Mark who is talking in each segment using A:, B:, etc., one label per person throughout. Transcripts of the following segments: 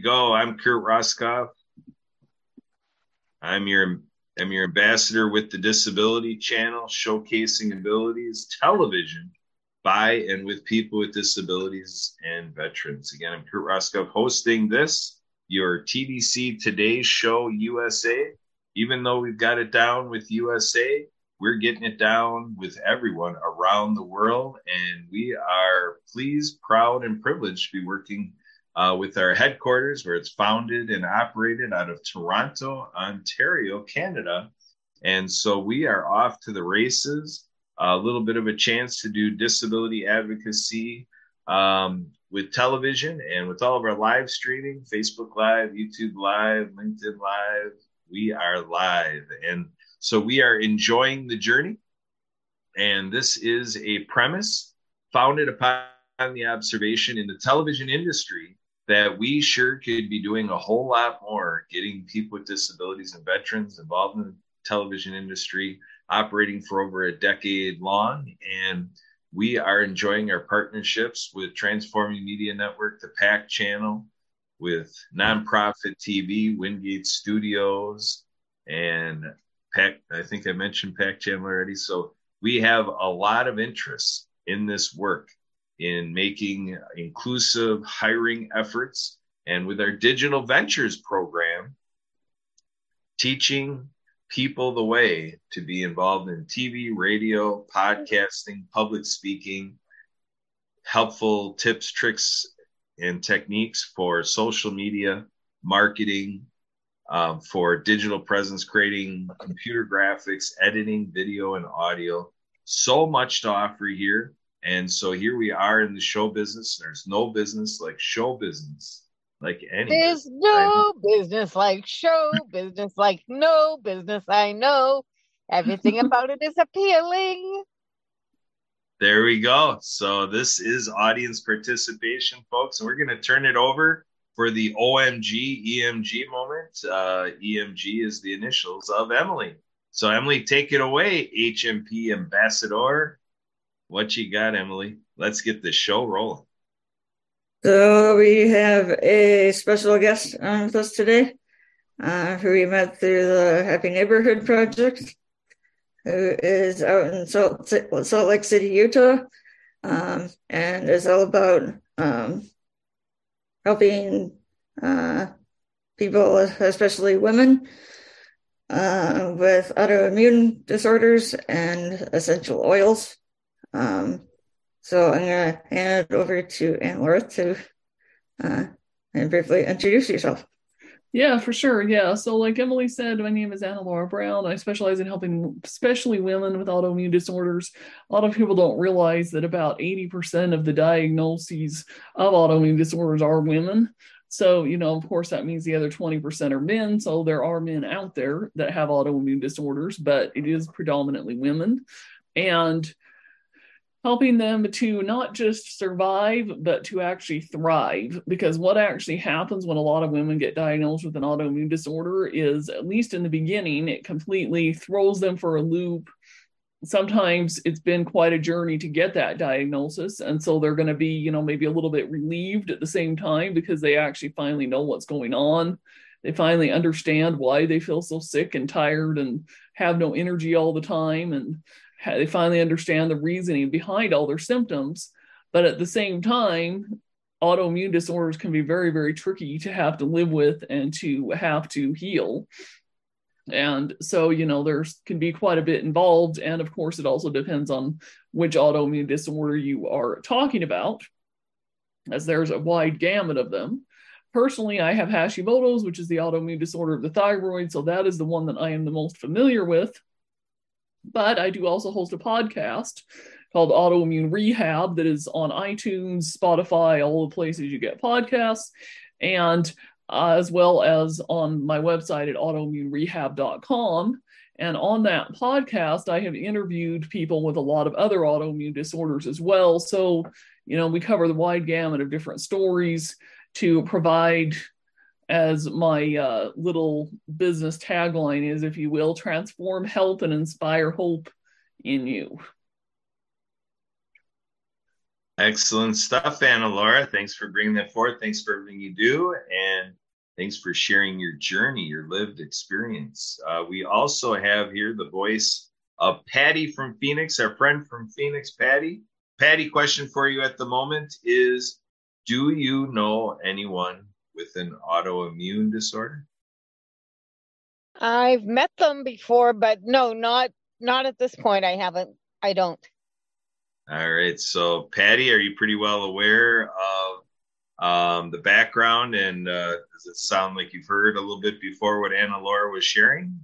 A: go. I'm Kurt Roskopf. I'm your I'm your ambassador with the Disability Channel, showcasing abilities television by and with people with disabilities and veterans. Again, I'm Kurt Roskopf hosting this, your TDC Today Show USA. Even though we've got it down with USA, we're getting it down with everyone around the world. And we are pleased, proud, and privileged to be working uh, with our headquarters where it's founded and operated out of Toronto, Ontario, Canada. And so we are off to the races. A little bit of a chance to do disability advocacy um, with television and with all of our live streaming Facebook Live, YouTube Live, LinkedIn Live. We are live. And so we are enjoying the journey. And this is a premise founded upon the observation in the television industry that we sure could be doing a whole lot more getting people with disabilities and veterans involved in the television industry operating for over a decade long. And we are enjoying our partnerships with transforming media network the pac channel with nonprofit tv wingate studios and pac i think i mentioned pac channel already. So we have a lot of interest in this work in making inclusive hiring efforts. And with our digital ventures program, teaching people the way to be involved in TV, radio, podcasting, public speaking, helpful tips, tricks, and techniques for social media, marketing, um, for digital presence creating, computer graphics, editing, video, and audio. So much to offer here. And so here we are in the show business. There's no business like show business, like any.
B: There's no business like show business, like no business I know. Everything about it is appealing.
A: There we go. So this is audience participation, folks. And we're going to turn it over for the OMG EMG moment. Uh, EMG is the initials of Emily. So Emily, take it away, HMP ambassador. What you got, Emily? Let's get the show rolling.
C: So we have a special guest on with us today, uh, who we met through the Happy Neighborhood Project, who is out in Salt, Salt Lake City, Utah, um, and is all about um, helping uh, people, especially women, uh, with autoimmune disorders and essential oils. Um, so I'm going to hand it over to Anne Laura to uh, and briefly introduce yourself.
D: Yeah, for sure. Yeah. So, like Emily said, my name is Anna Laura Brown. I specialize in helping, especially women with autoimmune disorders. A lot of people don't realize that about 80% of the diagnoses of autoimmune disorders are women. So, you know, of course, that means the other 20% are men. So, there are men out there that have autoimmune disorders, but it is predominantly women. And helping them to not just survive, but to actually thrive. Because what actually happens when a lot of women get diagnosed with an autoimmune disorder is, at least in the beginning, it completely throws them for a loop. Sometimes it's been quite a journey to get that diagnosis. And so they're going to be, you know, maybe a little bit relieved at the same time because they actually finally know what's going on. They finally understand why they feel so sick and tired and have no energy all the time. And they finally understand the reasoning behind all their symptoms. But at the same time, autoimmune disorders can be very, very tricky to have to live with and to have to heal. And so, you know, there's can be quite a bit involved. And of course, it also depends on which autoimmune disorder you are talking about, as there's a wide gamut of them. Personally, I have Hashimoto's, which is the autoimmune disorder of the thyroid. So that is the one that I am the most familiar with. But I do also host a podcast called Autoimmune Rehab that is on iTunes, Spotify, all the places you get podcasts, and uh, as well as on my website at autoimmunerehab.com. And on that podcast, I have interviewed people with a lot of other autoimmune disorders as well. So, you know, we cover the wide gamut of different stories to provide as my uh, little business tagline is, if you will, transform health and inspire hope in you.
A: Excellent stuff, Anna Laura. Thanks for bringing that forth. Thanks for everything you do. And thanks for sharing your journey, your lived experience. Uh, we also have here the voice of Patty from Phoenix, our friend from Phoenix, Patty. Patty, question for you at the moment is Do you know anyone with an autoimmune disorder?
B: I've met them before, but no, not not at this point. I haven't. I don't.
A: All right. So, Patty, are you pretty well aware of um, the background? And uh, does it sound like you've heard a little bit before what Anna Laura was sharing?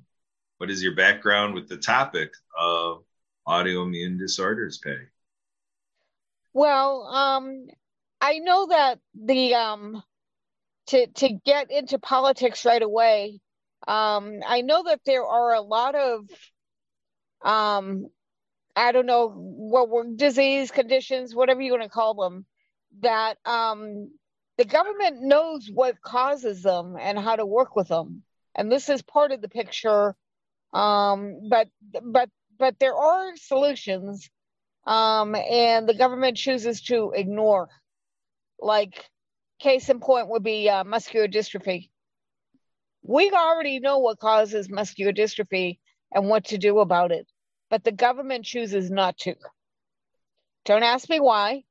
A: What is your background with the topic of autoimmune disorders, Patty?
B: Well, um, I know that the um, to to get into politics right away. Um, I know that there are a lot of um, I don't know what were disease conditions, whatever you want to call them, that um, the government knows what causes them and how to work with them, and this is part of the picture. Um, but but but there are solutions, um, and the government chooses to ignore. Like case in point would be uh, muscular dystrophy. We already know what causes muscular dystrophy and what to do about it but the government chooses not to. Don't ask me why.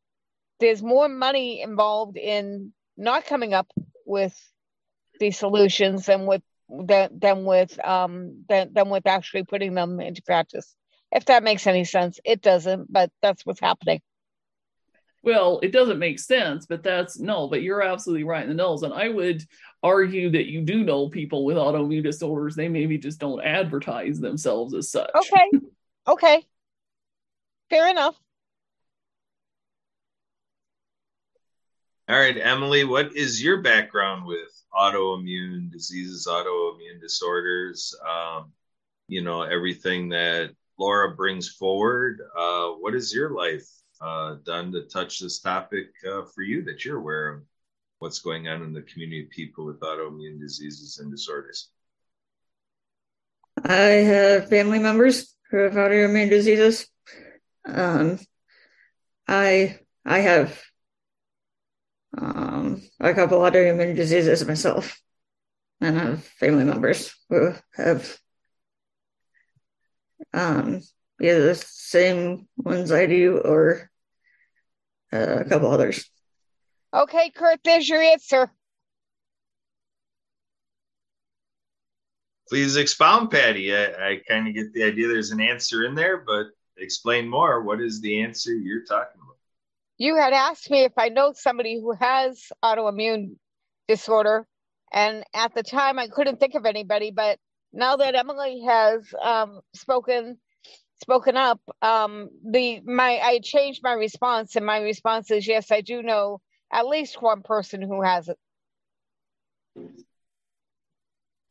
B: There's more money involved in not coming up with these solutions than with than, than with um than, than with actually putting them into practice. If that makes any sense, it doesn't, but that's what's happening.
D: Well, it doesn't make sense, but that's no, but you're absolutely right in the nulls. And I would argue that you do know people with autoimmune disorders. They maybe just don't advertise themselves as such.
B: Okay. Okay. Fair enough.
A: All right, Emily, what is your background with autoimmune diseases, autoimmune disorders? Um, you know, everything that Laura brings forward. Uh, what has your life uh, done to touch this topic uh, for you that you're aware of? What's going on in the community of people with autoimmune diseases and disorders?
C: I have family members who have autoimmune diseases. Um, I I have um, a couple autoimmune diseases myself, and I have family members who have um, either the same ones I do or uh, a couple others.
B: Okay, Kurt, there's your answer.
A: Please expound, Patty. I, I kind of get the idea there's an answer in there, but explain more. What is the answer you're talking about?
B: You had asked me if I know somebody who has autoimmune disorder, and at the time I couldn't think of anybody. But now that Emily has um, spoken spoken up, um, the my I changed my response, and my response is yes, I do know at least one person who has it.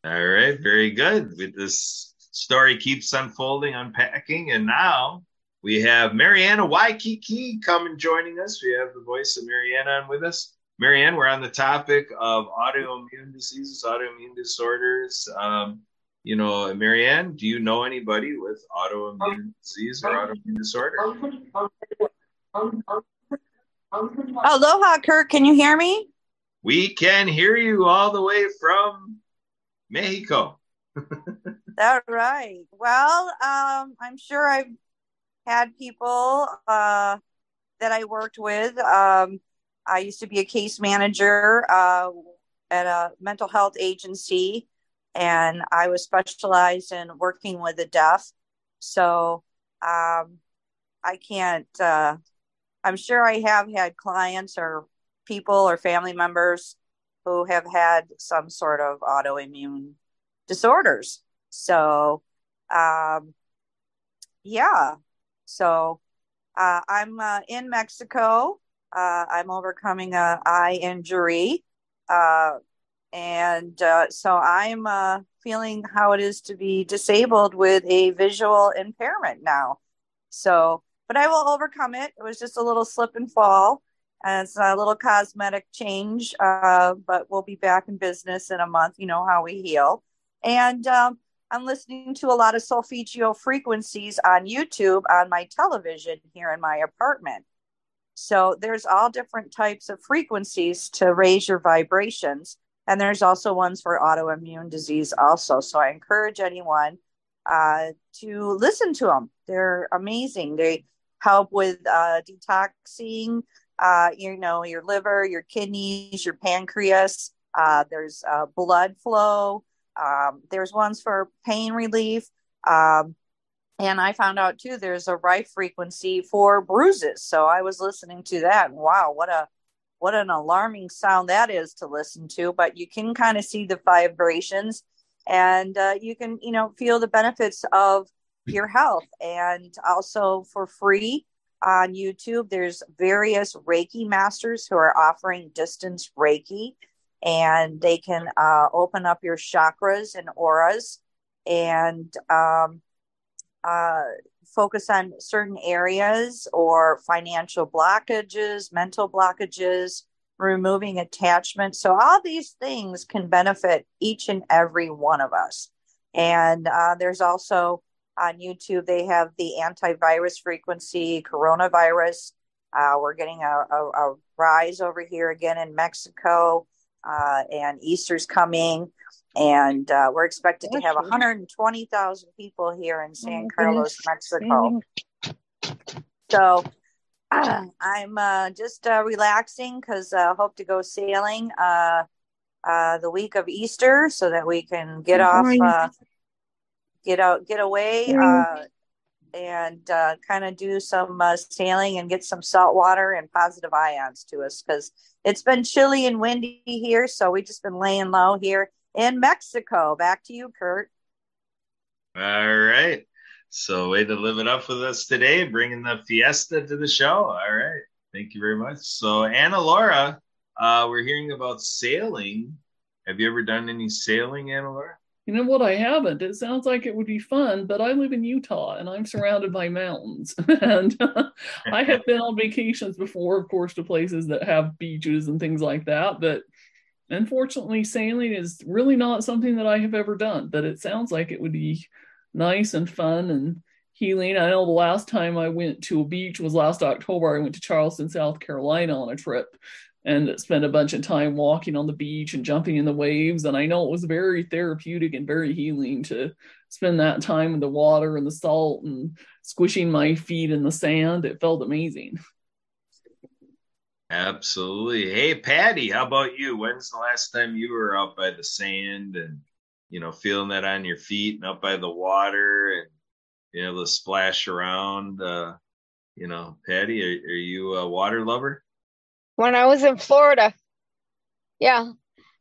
A: All right, very good. With this story keeps unfolding, unpacking, and now we have Mariana Waikiki coming joining us. We have the voice of Mariana on with us. Marianne, we're on the topic of autoimmune diseases, autoimmune disorders. Um, you know, Marianne, do you know anybody with autoimmune disease or autoimmune disorder?
E: Aloha, Kurt. Can you hear me?
A: We can hear you all the way from Mexico.
E: All right. Well, um, I'm sure I've had people uh, that I worked with. Um, I used to be a case manager uh, at a mental health agency, and I was specialized in working with the deaf. So um, I can't, uh, I'm sure I have had clients or people or family members who have had some sort of autoimmune disorders. So, um, yeah. So uh, I'm uh, in Mexico. Uh, I'm overcoming a eye injury, uh, and uh, so I'm uh, feeling how it is to be disabled with a visual impairment now. So, but I will overcome it. It was just a little slip and fall and it's a little cosmetic change, uh, but we'll be back in business in a month. You know how we heal. And um, I'm listening to a lot of solfeggio frequencies on YouTube on my television here in my apartment. So there's all different types of frequencies to raise your vibrations. And there's also ones for autoimmune disease also. So I encourage anyone uh, to listen to them. They're amazing. They help with uh, detoxing, uh, you know, your liver, your kidneys, your pancreas. Uh, there's uh, blood flow. Um, there's ones for pain relief. Um, and I found out too, there's a right frequency for bruises. So I was listening to that. And wow, what a what an alarming sound that is to listen to. But you can kind of see the vibrations, and uh, you can you know feel the benefits of your health. And also for free on YouTube, there's various Reiki masters who are offering distance Reiki, and they can uh, open up your chakras and auras and um, uh, focus on certain areas or financial blockages, mental blockages, removing attachment. So, all these things can benefit each and every one of us. And uh, there's also on YouTube, they have the antivirus frequency, coronavirus. Uh, we're getting a, a, a, rise over here again in Mexico, uh, and Easter's coming and uh, we're expected to have 120,000 people here in San Carlos, Mexico. So uh, I'm uh, just uh, relaxing because I uh, hope to go sailing uh, the week of Easter so that we can get off, get out, get away, and kind of do some sailing and get some salt water and positive ions to us because it's been chilly and windy here. So we've just been laying low here in Mexico. Back to you, Kurt.
A: All right. So, way to live it up with us today, bringing the fiesta to the show. All right. Thank you very much. So, Anna Laura, uh, we're hearing about sailing. Have you ever done any sailing, Anna Laura?
D: You know what? I haven't. It sounds like it would be fun, but I live in Utah and I'm surrounded by mountains. and uh, I have been on vacations before, of course, to places that have beaches and things like that. But unfortunately, sailing is really not something that I have ever done, but it sounds like it would be nice and fun and healing. I know the last time I went to a beach was last October. I went to Charleston, South Carolina on a trip and spent a bunch of time walking on the beach and jumping in the waves. And I know it was very therapeutic and very healing to spend that time in the water and the salt and squishing my feet in the sand. It felt amazing.
A: Absolutely. Hey, Patty, how about you? When's the last time you were out by the sand and, you know, feeling that on your feet and up by the water and being able to splash around? Uh, you know, Patty, are, are you a water lover?
B: When I was in Florida. Yeah.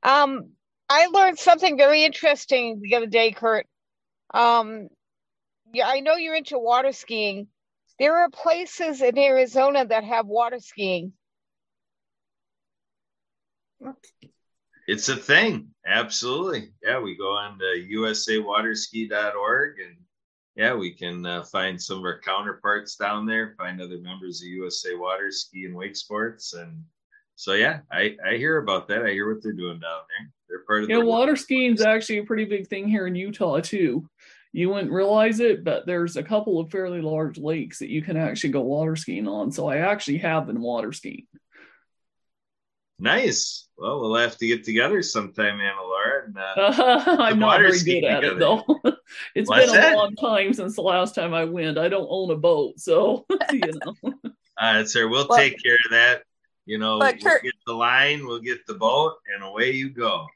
B: Um, I learned something very interesting the other day, Kurt. Um, yeah, I know you're into water skiing. There are places in Arizona that have water skiing
A: it's a thing. Absolutely. Yeah, we go on to usawaterski.org and yeah, we can uh, find some of our counterparts down there, find other members of USA Water Ski and Wake Sports. And so, yeah, I, I hear about that. I hear what they're doing down there. They're part of
D: yeah, water skiing is actually a pretty big thing here in Utah, too. You wouldn't realize it, but there's a couple of fairly large lakes that you can actually go water skiing on. So I actually have been water skiing.
A: Nice. Well, we'll have to get together sometime, Anna Laura. And,
D: uh, I'm not very good at together. it though. it's What's been a that? long time since the last time I went. I don't own a boat, so you know.
A: All right, sir. We'll well, take care of that. You know, we'll Kurt, get the line, we'll get the boat, and away you go.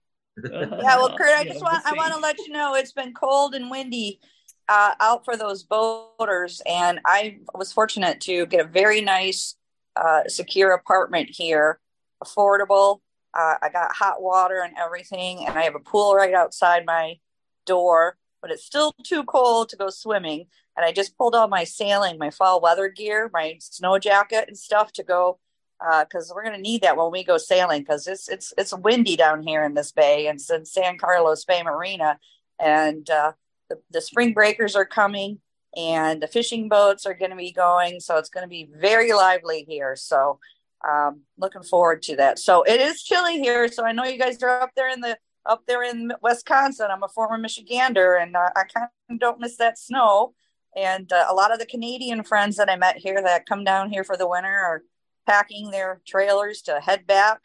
E: yeah, well, Kurt, I just want I want to let you know it's been cold and windy uh, out for those boaters, and I was fortunate to get a very nice, uh, secure apartment here affordable. Uh, I got hot water and everything, and I have a pool right outside my door, but it's still too cold to go swimming. And I just pulled all my sailing, my fall weather gear, my snow jacket and stuff to go because uh, we're gonna need that when we go sailing because it's it's it's windy down here in this bay and in San Carlos Bay Marina, and uh, the the spring breakers are coming and the fishing boats are going to be going, so it's going to be very lively here. So um, looking forward to that. So it is chilly here. So I know you guys are up there in the up there in Wisconsin. I'm a former Michigander, and uh, I kind of don't miss that snow. And uh, a lot of the Canadian friends that I met here that come down here for the winter are packing their trailers to head back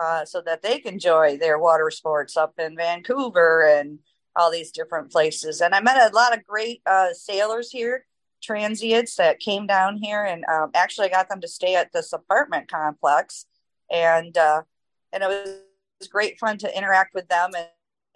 E: uh, so that they can enjoy their water sports up in Vancouver and all these different places. And I met a lot of great uh, sailors here, transients that came down here, and um, actually I got them to stay at this apartment complex, and uh, and it was, great fun to interact with them and.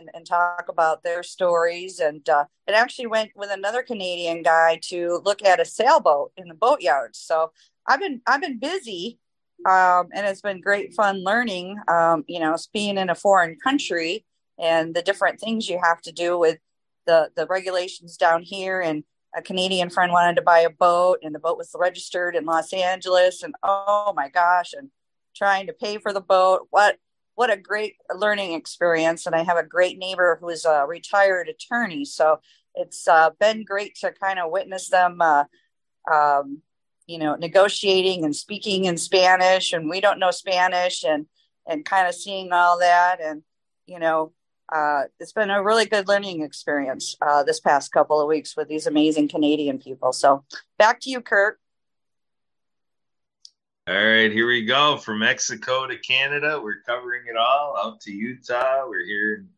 E: And, and talk about their stories, and uh, it actually went with another Canadian guy to look at a sailboat in the boatyard. So I've been I've been busy, um, and it's been great fun learning. Um, you know, being in a foreign country and the different things you have to do with the the regulations down here and a Canadian friend wanted to buy a boat and the boat was registered in Los Angeles and oh my gosh and trying to pay for the boat what what a great learning experience and I have a great neighbor who is a retired attorney so it's uh, been great to kind of witness them uh, um, you know negotiating and speaking in Spanish and we don't know Spanish and and kind of seeing all that and you know uh, it's been a really good learning experience uh, this past couple of weeks with these amazing Canadian people. So back to you, Kurt.
A: All right, here we go from Mexico to Canada. We're covering it all out to Utah. We're here in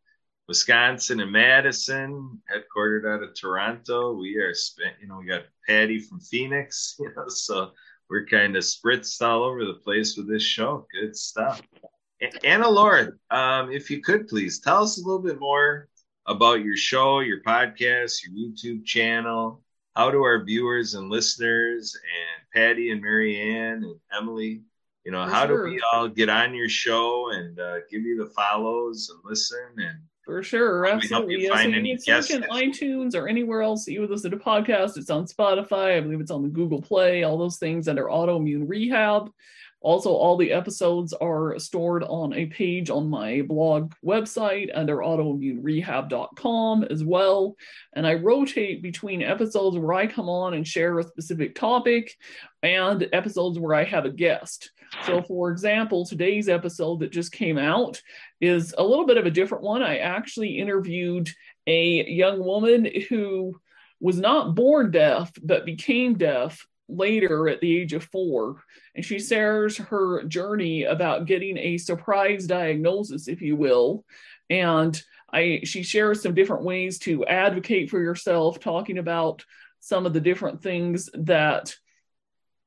A: Wisconsin and Madison, headquartered out of Toronto. We are spent, you know, we got Patty from Phoenix, you know, so we're kind of spritzed all over the place with this show. Good stuff. Anna Laura, um, if you could please tell us a little bit more about your show, your podcast, your YouTube channel. How do our viewers and listeners and Patty and Marianne and Emily, you know, For how sure. do we all get on your show and uh, give you the follows and listen and
D: for sure, absolutely. Yeah, so you need to look iTunes or anywhere else that you would listen to podcasts. It's on Spotify. I believe it's on the Google Play. All those things under autoimmune rehab. Also, all the episodes are stored on a page on my blog website under autoimmunerehab.com as well. And I rotate between episodes where I come on and share a specific topic and episodes where I have a guest. So, for example, today's episode that just came out is a little bit of a different one. I actually interviewed a young woman who was not born deaf, but became deaf later at the age of four. And she shares her journey about getting a surprise diagnosis, if you will. And I she shares some different ways to advocate for yourself, talking about some of the different things that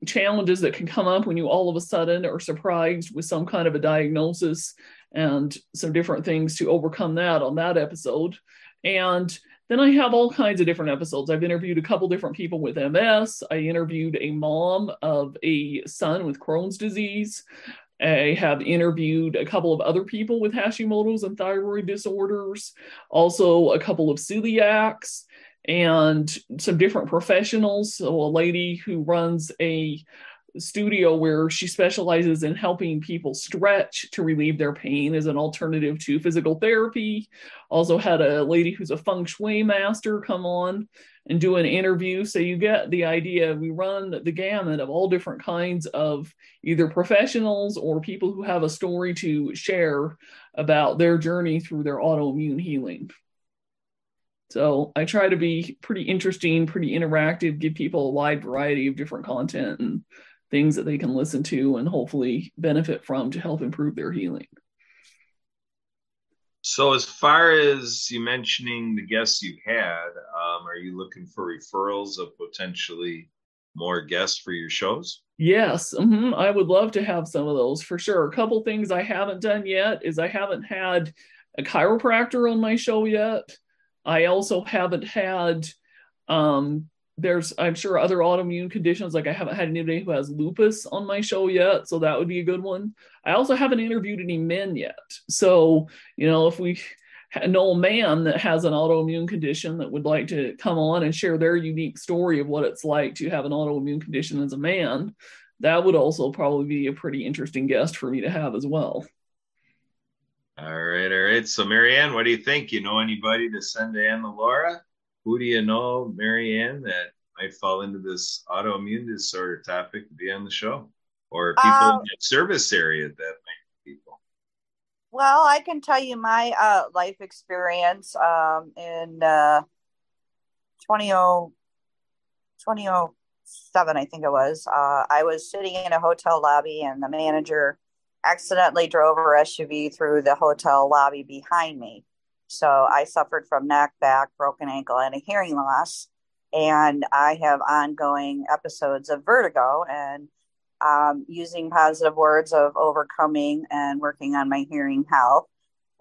D: challenges that can come up when you all of a sudden are surprised with some kind of a diagnosis and some different things to overcome that on that episode. And then I have all kinds of different episodes. I've interviewed a couple different people with MS. I interviewed a mom of a son with Crohn's disease. I have interviewed a couple of other people with Hashimoto's and thyroid disorders, also a couple of celiacs, and some different professionals. So, a lady who runs a studio where she specializes in helping people stretch to relieve their pain as an alternative to physical therapy. Also had a lady who's a feng shui master come on and do an interview. So you get the idea. We run the gamut of all different kinds of either professionals or people who have a story to share about their journey through their autoimmune healing. So I try to be pretty interesting, pretty interactive, give people a wide variety of different content and things that they can listen to and hopefully benefit from to help improve their healing.
A: So, as far as you mentioning the guests you had, um, are you looking for referrals of potentially more guests for your shows?
D: Yes, mm-hmm. I would love to have some of those for sure. A couple things I haven't done yet is I haven't had a chiropractor on my show yet. I also haven't had um, there's i'm sure other autoimmune conditions. Like i haven't had anybody who has lupus on my show yet so that would be a good one. I also haven't interviewed any men yet. So you know if we know a man that has an autoimmune condition that would like to come on and share their unique story of what it's like to have an autoimmune condition as a man that would also probably be a pretty interesting guest for me to have as well.
A: All right all right. So marianne what do you think? You know anybody to send to anna laura who do you know, Marianne, that might fall into this autoimmune disorder topic to be on the show? Or people um, in the service area that might be people?
E: Well, I can tell you my uh, life experience um, in uh, 20, 20, seven, I think it was. Uh, I was sitting in a hotel lobby, and the manager accidentally drove her SUV through the hotel lobby behind me. So I suffered from neck, back, broken ankle, and a hearing loss. And I have ongoing episodes of vertigo and um, using positive words of overcoming and working on my hearing health.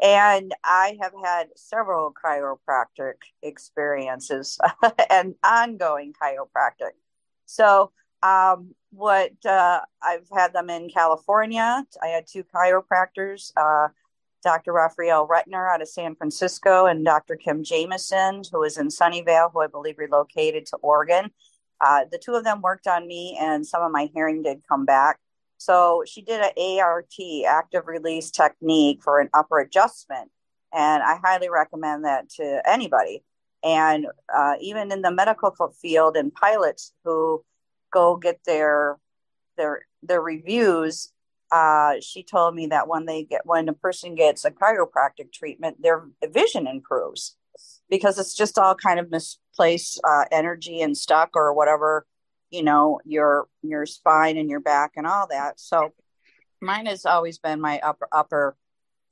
E: And I have had several chiropractic experiences and ongoing chiropractic. So, um, what uh, I've had them in California. I had two chiropractors, uh, Dr. Raphael Retner out of San Francisco and Dr. Kim Jameson, who is in Sunnyvale, who I believe relocated to Oregon. Uh, the two of them worked on me, and some of my hearing did come back. So she did an ART, active release technique for an upper adjustment. And I highly recommend that to anybody. And uh, even in the medical field and pilots who go get their their their reviews, uh, she told me that when they get when a person gets a chiropractic treatment, their vision improves because it's just all kind of misplaced uh, energy and stuck or whatever you know your your spine and your back and all that. So mine has always been my upper upper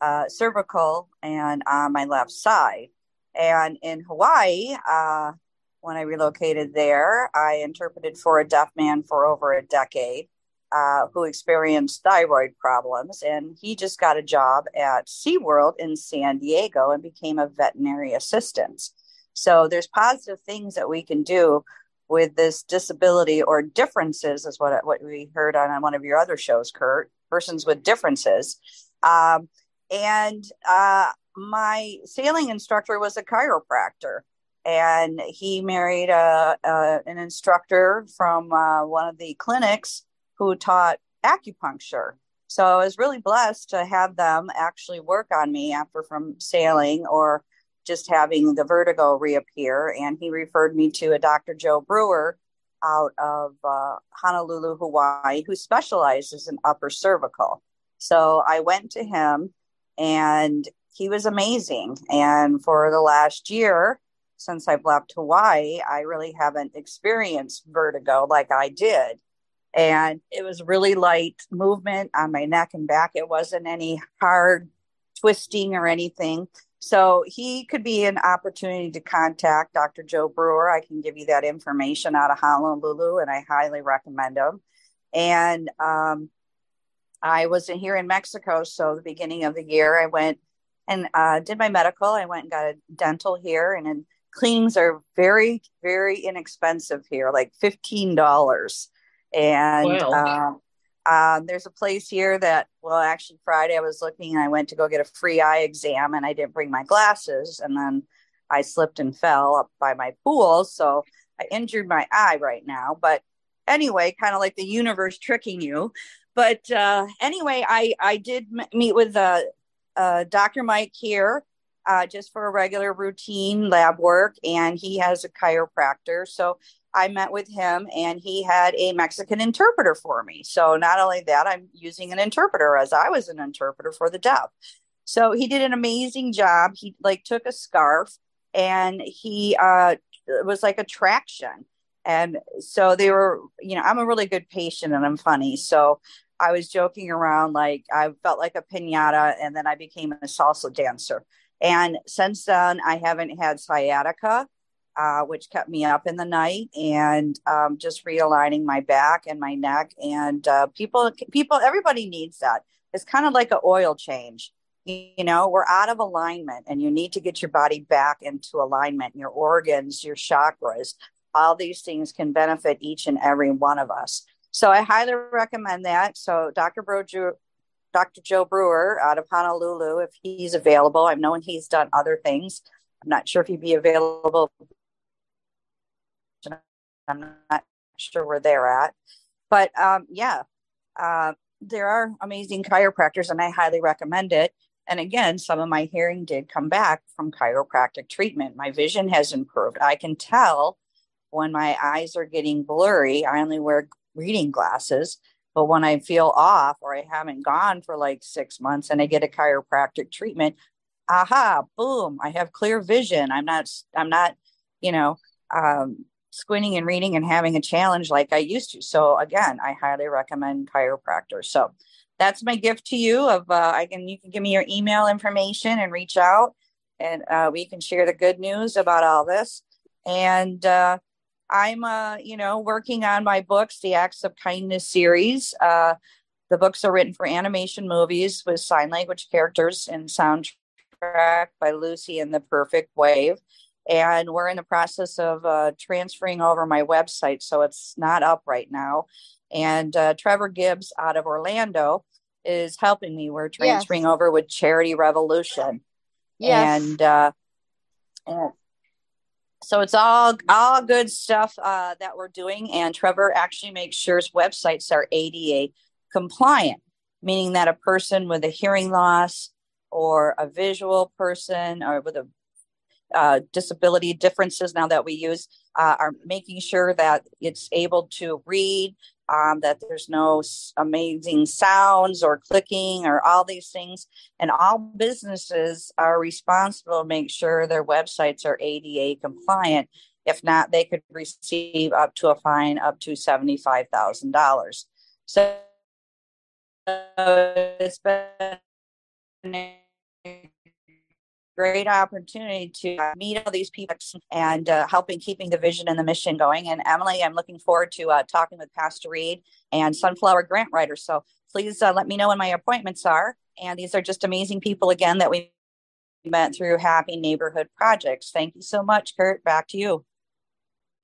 E: uh, cervical and on my left side. And in hawaii uh, when i relocated there i interpreted for a deaf man for over a decade uh, who experienced thyroid problems and he just got a job at seaworld in san diego and became a veterinary assistant so there's positive things that we can do with this disability or differences is what what we heard on, on one of your other shows, Kurt. Persons with differences, um, and uh, my sailing instructor was a chiropractor, and he married a, a an instructor from uh, one of the clinics who taught acupuncture. So I was really blessed to have them actually work on me after from sailing or just having the vertigo reappear. And he referred me to a Dr. Joe Brewer out of uh, Honolulu, Hawaii, who specializes in upper cervical. So I went to him and he was amazing. And for the last year, since I've left Hawaii, I really haven't experienced vertigo like I did. And it was really light movement on my neck and back. It wasn't any hard twisting or anything. So he could be an opportunity to contact Dr. Joe Brewer. I can give you that information out of Honolulu, and I highly recommend him. And um, I was here in Mexico, so the beginning of the year, I went and uh, did my medical. I went and got a dental here, and, and cleanings are very, very inexpensive here, like fifteen dollars. And wow. um, um, there's a place here that, well, actually, Friday I was looking and I went to go get a free eye exam and I didn't bring my glasses. And then I slipped and fell up by my pool. So I injured my eye right now. But anyway, kind of like the universe tricking you. But uh, anyway, I, I did m- meet with uh, uh, Dr. Mike here uh, just for a regular routine lab work. And he has a chiropractor. So I met with him and he had a Mexican interpreter for me. So not only that, I'm using an interpreter as I was an interpreter for the deaf. So he did an amazing job. He like took a scarf and he uh it was like a traction. And so they were, you know, I'm a really good patient and I'm funny. So I was joking around like I felt like a pinata and then I became a salsa dancer. And since then I haven't had sciatica uh, which kept me up in the night and um, just realigning my back and my neck. And uh, people, people, everybody needs that. It's kind of like an oil change. You know, we're out of alignment, and you need to get your body back into alignment. Your organs, your chakras, all these things can benefit each and every one of us. So I highly recommend that. So Dr. Bro, Dr. Joe Brewer out of Honolulu, if he's available, I've known he's done other things. I'm not sure if he'd be available I'm not sure where they're at. But um, yeah, uh, there are amazing chiropractors, and I highly recommend it. And again, some of my hearing did come back from chiropractic treatment. My vision has improved. I can tell when my eyes are getting blurry. I only wear reading glasses. But when I feel off or I haven't gone for like six months and I get a chiropractic treatment, aha, boom, I have clear vision. I'm not, I'm not, you know, um, squinting and reading and having a challenge like I used to. So again, I highly recommend chiropractor. So that's my gift to you of uh, I can you can give me your email information and reach out and uh, we can share the good news about all this. And uh, I'm uh, you know working on my books, the Acts of Kindness series. Uh, the books are written for animation movies with sign language characters and soundtrack by Lucy and the Perfect Wave and we're in the process of uh, transferring over my website so it's not up right now and uh, trevor gibbs out of orlando is helping me we're transferring yes. over with charity revolution yes. and uh and so it's all all good stuff uh, that we're doing and trevor actually makes sure his websites are ada compliant meaning that a person with a hearing loss or a visual person or with a uh, disability differences now that we use uh, are making sure that it's able to read, um, that there's no amazing sounds or clicking or all these things. And all businesses are responsible to make sure their websites are ADA compliant. If not, they could receive up to a fine up to $75,000. So it's been great opportunity to uh, meet all these people and uh, helping keeping the vision and the mission going. And Emily, I'm looking forward to uh, talking with Pastor Reed and Sunflower Grant Writer. So please uh, let me know when my appointments are. And these are just amazing people again that we met through Happy Neighborhood Projects. Thank you so much, Kurt. Back to you.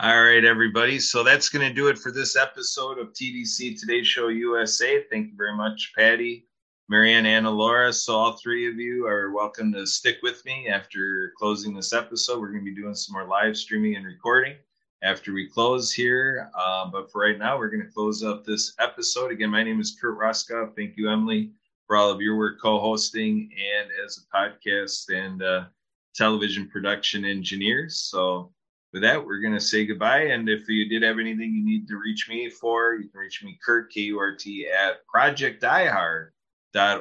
A: All right, everybody. So that's going to do it for this episode of TDC Today Show USA. Thank you very much, Patty, Marianne, Anna, Laura. So all three of you are welcome to stick with me after closing this episode. We're going to be doing some more live streaming and recording after we close here. Uh, but for right now, we're going to close up this episode. Again, my name is Kurt Roskopf. Thank you, Emily, for all of your work co-hosting and as a podcast and uh, television production engineers. So with that, we're going to say goodbye. And if you did have anything you need to reach me for, you can reach me, Kurt, K-U-R-T, at Project Diehard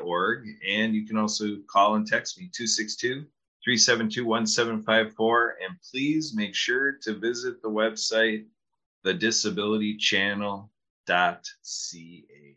A: org. And you can also call and text me 262 372 1754. And please make sure to visit the website, thedisabilitychannel.ca.